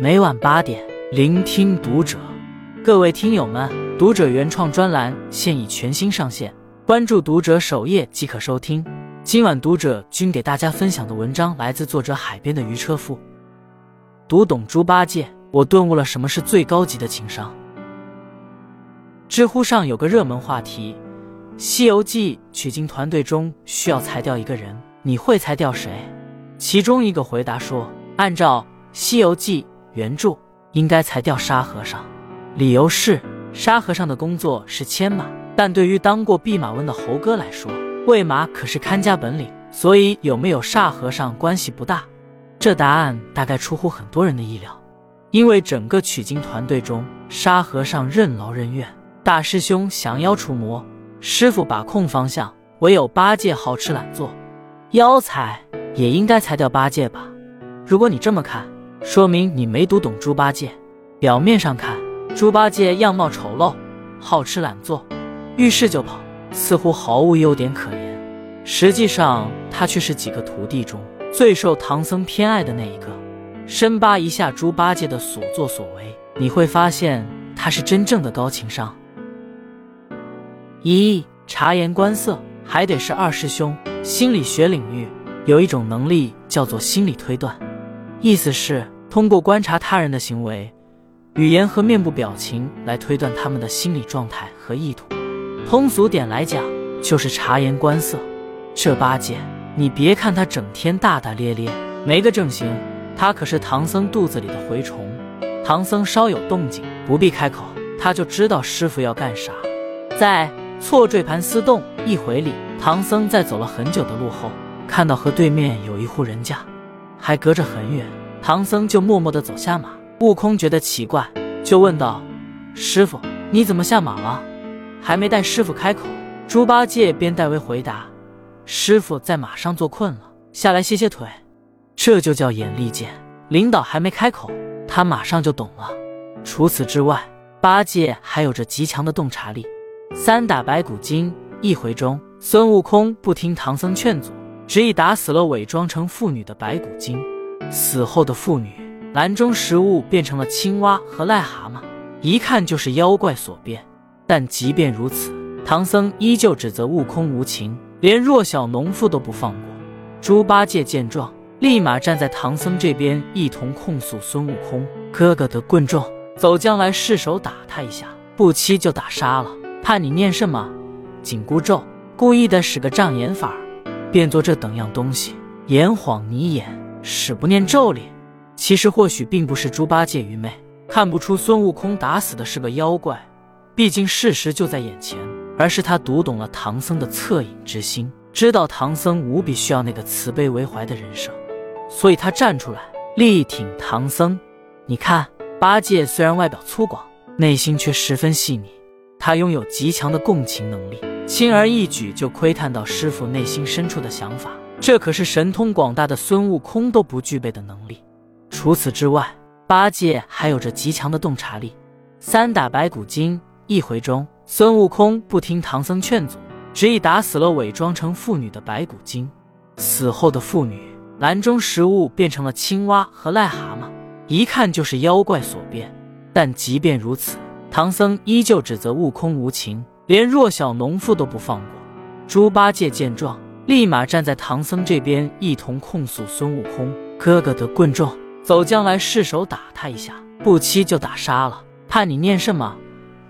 每晚八点，聆听读者。各位听友们，读者原创专栏现已全新上线，关注读者首页即可收听。今晚读者君给大家分享的文章来自作者海边的渔车夫。读懂猪八戒，我顿悟了什么是最高级的情商。知乎上有个热门话题：《西游记》取经团队中需要裁掉一个人，你会裁掉谁？其中一个回答说：“按照《西游记》原著，应该裁掉沙和尚。理由是，沙和尚的工作是牵马，但对于当过弼马温的猴哥来说，喂马可是看家本领，所以有没有沙和尚关系不大。这答案大概出乎很多人的意料，因为整个取经团队中，沙和尚任劳任怨，大师兄降妖除魔，师傅把控方向，唯有八戒好吃懒做。妖才也应该裁掉八戒吧？如果你这么看，说明你没读懂猪八戒。表面上看，猪八戒样貌丑陋，好吃懒做，遇事就跑。似乎毫无优点可言，实际上他却是几个徒弟中最受唐僧偏爱的那一个。深扒一下猪八戒的所作所为，你会发现他是真正的高情商。一察言观色，还得是二师兄。心理学领域有一种能力叫做心理推断，意思是通过观察他人的行为、语言和面部表情来推断他们的心理状态和意图。通俗点来讲，就是察言观色。这八戒，你别看他整天大大咧咧，没个正形，他可是唐僧肚子里的蛔虫。唐僧稍有动静，不必开口，他就知道师傅要干啥。在错坠盘丝洞一回里，唐僧在走了很久的路后，看到河对面有一户人家，还隔着很远，唐僧就默默地走下马。悟空觉得奇怪，就问道：“师傅，你怎么下马了？”还没待师傅开口，猪八戒便代为回答：“师傅在马上坐困了，下来歇歇腿。”这就叫眼力见。领导还没开口，他马上就懂了。除此之外，八戒还有着极强的洞察力。三打白骨精一回中，孙悟空不听唐僧劝阻，执意打死了伪装成妇女的白骨精。死后的妇女篮中食物变成了青蛙和癞蛤蟆，一看就是妖怪所变。但即便如此，唐僧依旧指责悟空无情，连弱小农妇都不放过。猪八戒见状，立马站在唐僧这边，一同控诉孙悟空：“哥哥得棍重，走将来失手打他一下，不期就打杀了。怕你念什么紧箍咒，故意的使个障眼法，变作这等样东西，眼晃你眼，使不念咒里。其实或许并不是猪八戒愚昧，看不出孙悟空打死的是个妖怪。”毕竟事实就在眼前，而是他读懂了唐僧的恻隐之心，知道唐僧无比需要那个慈悲为怀的人设，所以他站出来力挺唐僧。你看，八戒虽然外表粗犷，内心却十分细腻，他拥有极强的共情能力，轻而易举就窥探到师傅内心深处的想法，这可是神通广大的孙悟空都不具备的能力。除此之外，八戒还有着极强的洞察力，三打白骨精。一回中，孙悟空不听唐僧劝阻，执意打死了伪装成妇女的白骨精。死后的妇女篮中食物变成了青蛙和癞蛤蟆，一看就是妖怪所变。但即便如此，唐僧依旧指责悟空无情，连弱小农妇都不放过。猪八戒见状，立马站在唐僧这边，一同控诉孙悟空：“哥哥得棍重，走将来失手打他一下，不期就打杀了。怕你念什么？”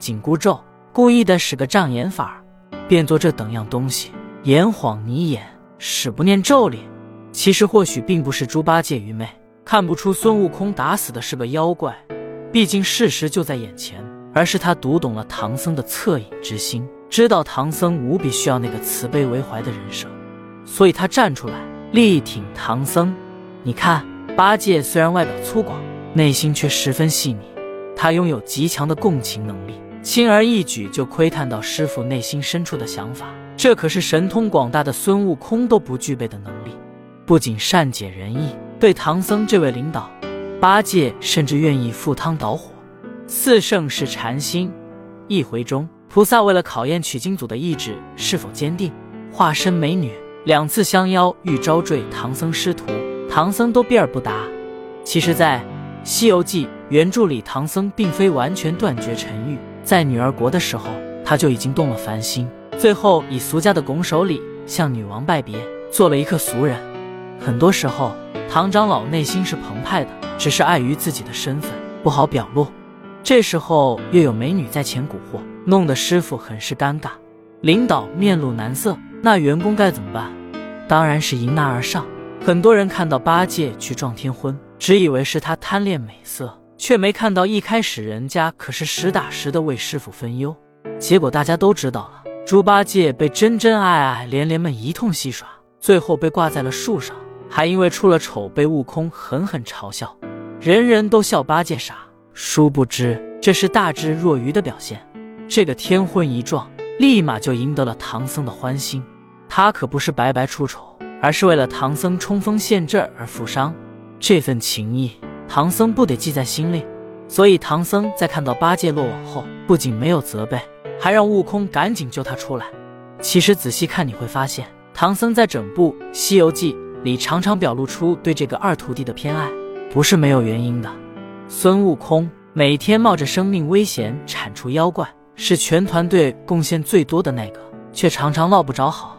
紧箍咒，故意的使个障眼法，变作这等样东西，眼晃你眼，使不念咒里。其实或许并不是猪八戒愚昧，看不出孙悟空打死的是个妖怪。毕竟事实就在眼前，而是他读懂了唐僧的恻隐之心，知道唐僧无比需要那个慈悲为怀的人设，所以他站出来力挺唐僧。你看，八戒虽然外表粗犷，内心却十分细腻，他拥有极强的共情能力。轻而易举就窥探到师傅内心深处的想法，这可是神通广大的孙悟空都不具备的能力。不仅善解人意，对唐僧这位领导，八戒甚至愿意赴汤蹈火。四圣是禅心一回中，菩萨为了考验取经组的意志是否坚定，化身美女，两次相邀欲招赘唐僧师徒，唐僧都避而不答。其实，在西游记》原著里，唐僧并非完全断绝尘欲，在女儿国的时候，他就已经动了凡心，最后以俗家的拱手礼向女王拜别，做了一个俗人。很多时候，唐长老内心是澎湃的，只是碍于自己的身份不好表露。这时候又有美女在前蛊惑，弄得师傅很是尴尬。领导面露难色，那员工该怎么办？当然是迎难而上。很多人看到八戒去撞天婚，只以为是他贪恋美色，却没看到一开始人家可是实打实的为师傅分忧。结果大家都知道了，猪八戒被真真爱爱连连们一通戏耍，最后被挂在了树上，还因为出了丑被悟空狠狠嘲笑，人人都笑八戒傻。殊不知这是大智若愚的表现。这个天婚一撞，立马就赢得了唐僧的欢心。他可不是白白出丑。而是为了唐僧冲锋陷阵而负伤，这份情谊唐僧不得记在心里。所以唐僧在看到八戒落网后，不仅没有责备，还让悟空赶紧救他出来。其实仔细看你会发现，唐僧在整部《西游记》里常常表露出对这个二徒弟的偏爱，不是没有原因的。孙悟空每天冒着生命危险铲除妖怪，是全团队贡献最多的那个，却常常落不着好。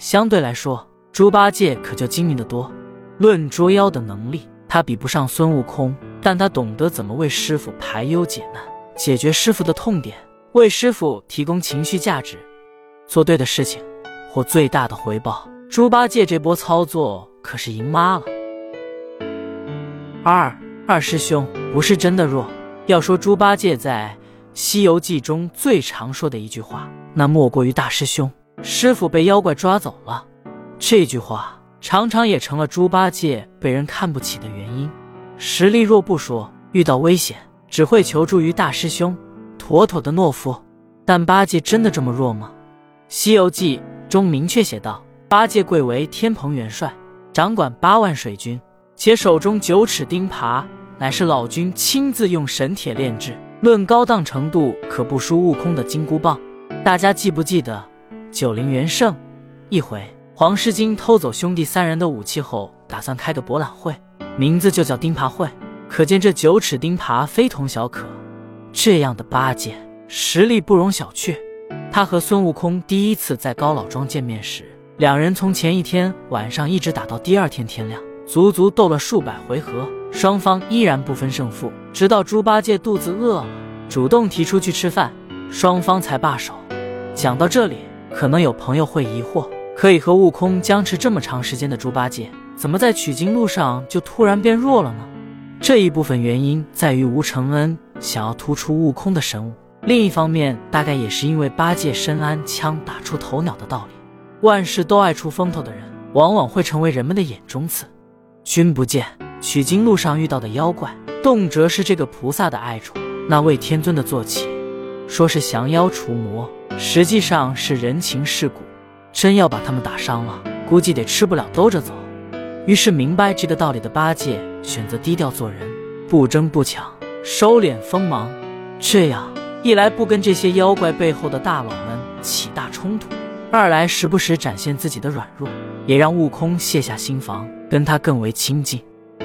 相对来说，猪八戒可就精明的多，论捉妖的能力，他比不上孙悟空，但他懂得怎么为师傅排忧解难，解决师傅的痛点，为师傅提供情绪价值，做对的事情，获最大的回报。猪八戒这波操作可是赢妈了。二二师兄不是真的弱，要说猪八戒在《西游记》中最常说的一句话，那莫过于大师兄，师傅被妖怪抓走了。这句话常常也成了猪八戒被人看不起的原因。实力弱不说，遇到危险只会求助于大师兄，妥妥的懦夫。但八戒真的这么弱吗？《西游记》中明确写道：“八戒贵为天蓬元帅，掌管八万水军，且手中九齿钉耙乃是老君亲自用神铁炼制，论高档程度可不输悟空的金箍棒。”大家记不记得九灵元圣一回？黄狮精偷走兄弟三人的武器后，打算开个博览会，名字就叫钉耙会。可见这九齿钉耙非同小可。这样的八戒实力不容小觑。他和孙悟空第一次在高老庄见面时，两人从前一天晚上一直打到第二天天亮，足足斗了数百回合，双方依然不分胜负。直到猪八戒肚子饿了，主动提出去吃饭，双方才罢手。讲到这里，可能有朋友会疑惑。可以和悟空僵持这么长时间的猪八戒，怎么在取经路上就突然变弱了呢？这一部分原因在于吴承恩想要突出悟空的神武，另一方面大概也是因为八戒深谙枪打出头鸟的道理。万事都爱出风头的人，往往会成为人们的眼中刺。君不见取经路上遇到的妖怪，动辄是这个菩萨的爱宠，那位天尊的坐骑，说是降妖除魔，实际上是人情世故。真要把他们打伤了，估计得吃不了兜着走。于是明白这个道理的八戒选择低调做人，不争不抢，收敛锋芒。这样一来，不跟这些妖怪背后的大佬们起大冲突；二来，时不时展现自己的软弱，也让悟空卸下心防，跟他更为亲近。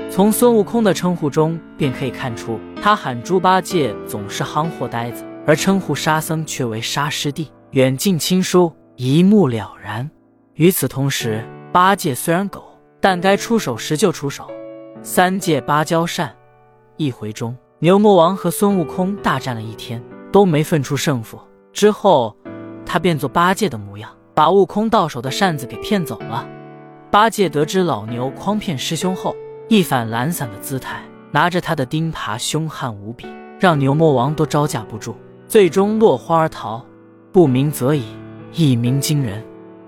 从孙悟空的称呼中便可以看出，他喊猪八戒总是憨货呆子，而称呼沙僧却为沙师弟，远近亲疏。一目了然。与此同时，八戒虽然狗，但该出手时就出手。三借芭蕉扇，一回中，牛魔王和孙悟空大战了一天，都没分出胜负。之后，他变作八戒的模样，把悟空到手的扇子给骗走了。八戒得知老牛诓骗师兄后，一反懒散的姿态，拿着他的钉耙凶悍无比，让牛魔王都招架不住，最终落荒而逃。不鸣则已。一鸣惊人，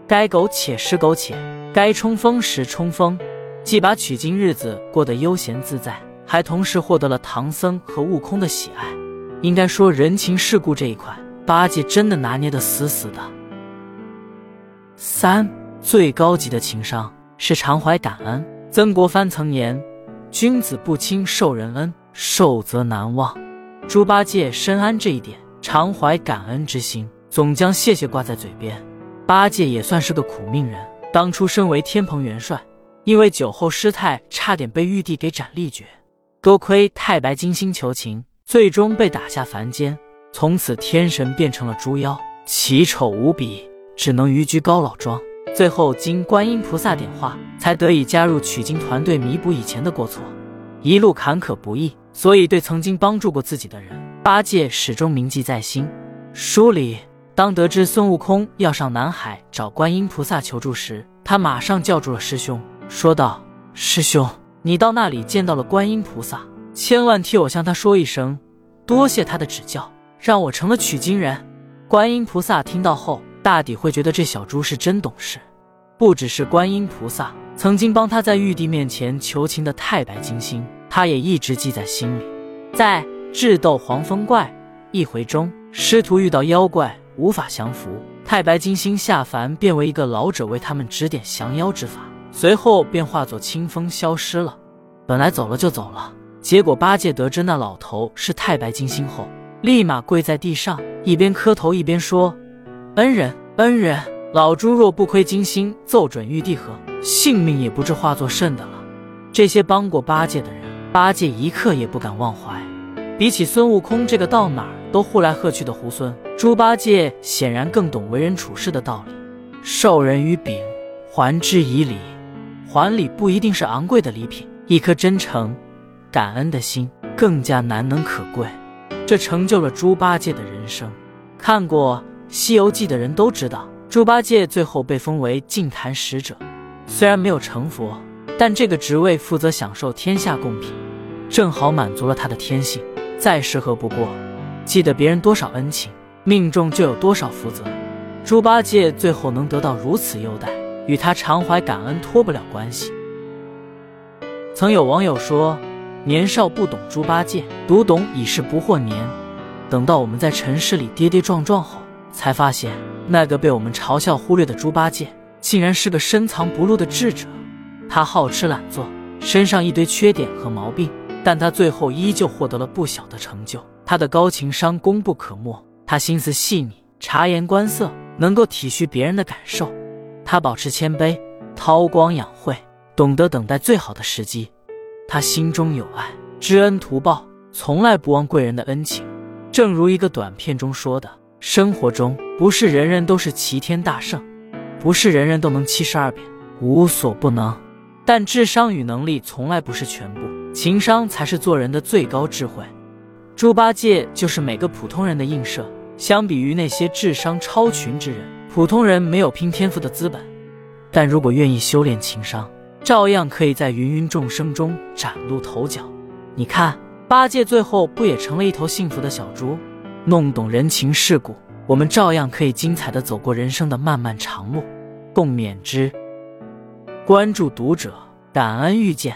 该苟且时苟且，该冲锋时冲锋，既把取经日子过得悠闲自在，还同时获得了唐僧和悟空的喜爱。应该说，人情世故这一块，八戒真的拿捏得死死的。三最高级的情商是常怀感恩。曾国藩曾言：“君子不轻受人恩，受则难忘。”猪八戒深谙这一点，常怀感恩之心。总将谢谢挂在嘴边，八戒也算是个苦命人。当初身为天蓬元帅，因为酒后失态，差点被玉帝给斩立决。多亏太白金星求情，最终被打下凡间。从此天神变成了猪妖，奇丑无比，只能寓居高老庄。最后经观音菩萨点化，才得以加入取经团队，弥补以前的过错。一路坎坷不易，所以对曾经帮助过自己的人，八戒始终铭记在心。书里，当得知孙悟空要上南海找观音菩萨求助时，他马上叫住了师兄，说道：“师兄，你到那里见到了观音菩萨，千万替我向他说一声，多谢他的指教，让我成了取经人。”观音菩萨听到后，大抵会觉得这小猪是真懂事。不只是观音菩萨曾经帮他在玉帝面前求情的太白金星，他也一直记在心里。在智斗黄风怪一回中，师徒遇到妖怪无法降服，太白金星下凡变为一个老者为他们指点降妖之法，随后便化作清风消失了。本来走了就走了，结果八戒得知那老头是太白金星后，立马跪在地上，一边磕头一边说：“恩人，恩人。”老猪若不亏金星奏准玉帝和，性命也不至化作甚的了。这些帮过八戒的人，八戒一刻也不敢忘怀。比起孙悟空这个到哪儿都呼来喝去的猢狲，猪八戒显然更懂为人处事的道理。授人以柄，还之以礼。还礼不一定是昂贵的礼品，一颗真诚、感恩的心更加难能可贵。这成就了猪八戒的人生。看过《西游记》的人都知道。猪八戒最后被封为净坛使者，虽然没有成佛，但这个职位负责享受天下贡品，正好满足了他的天性，再适合不过。记得别人多少恩情，命中就有多少福泽。猪八戒最后能得到如此优待，与他常怀感恩脱不了关系。曾有网友说：“年少不懂猪八戒，读懂已是不惑年。”等到我们在尘世里跌跌撞撞后，才发现。那个被我们嘲笑忽略的猪八戒，竟然是个深藏不露的智者。他好吃懒做，身上一堆缺点和毛病，但他最后依旧获得了不小的成就。他的高情商功不可没，他心思细腻，察言观色，能够体恤别人的感受。他保持谦卑，韬光养晦，懂得等待最好的时机。他心中有爱，知恩图报，从来不忘贵人的恩情。正如一个短片中说的。生活中不是人人都是齐天大圣，不是人人都能七十二变，无所不能。但智商与能力从来不是全部，情商才是做人的最高智慧。猪八戒就是每个普通人的映射。相比于那些智商超群之人，普通人没有拼天赋的资本。但如果愿意修炼情商，照样可以在芸芸众生中崭露头角。你看，八戒最后不也成了一头幸福的小猪？弄懂人情世故，我们照样可以精彩的走过人生的漫漫长路。共勉之。关注读者，感恩遇见。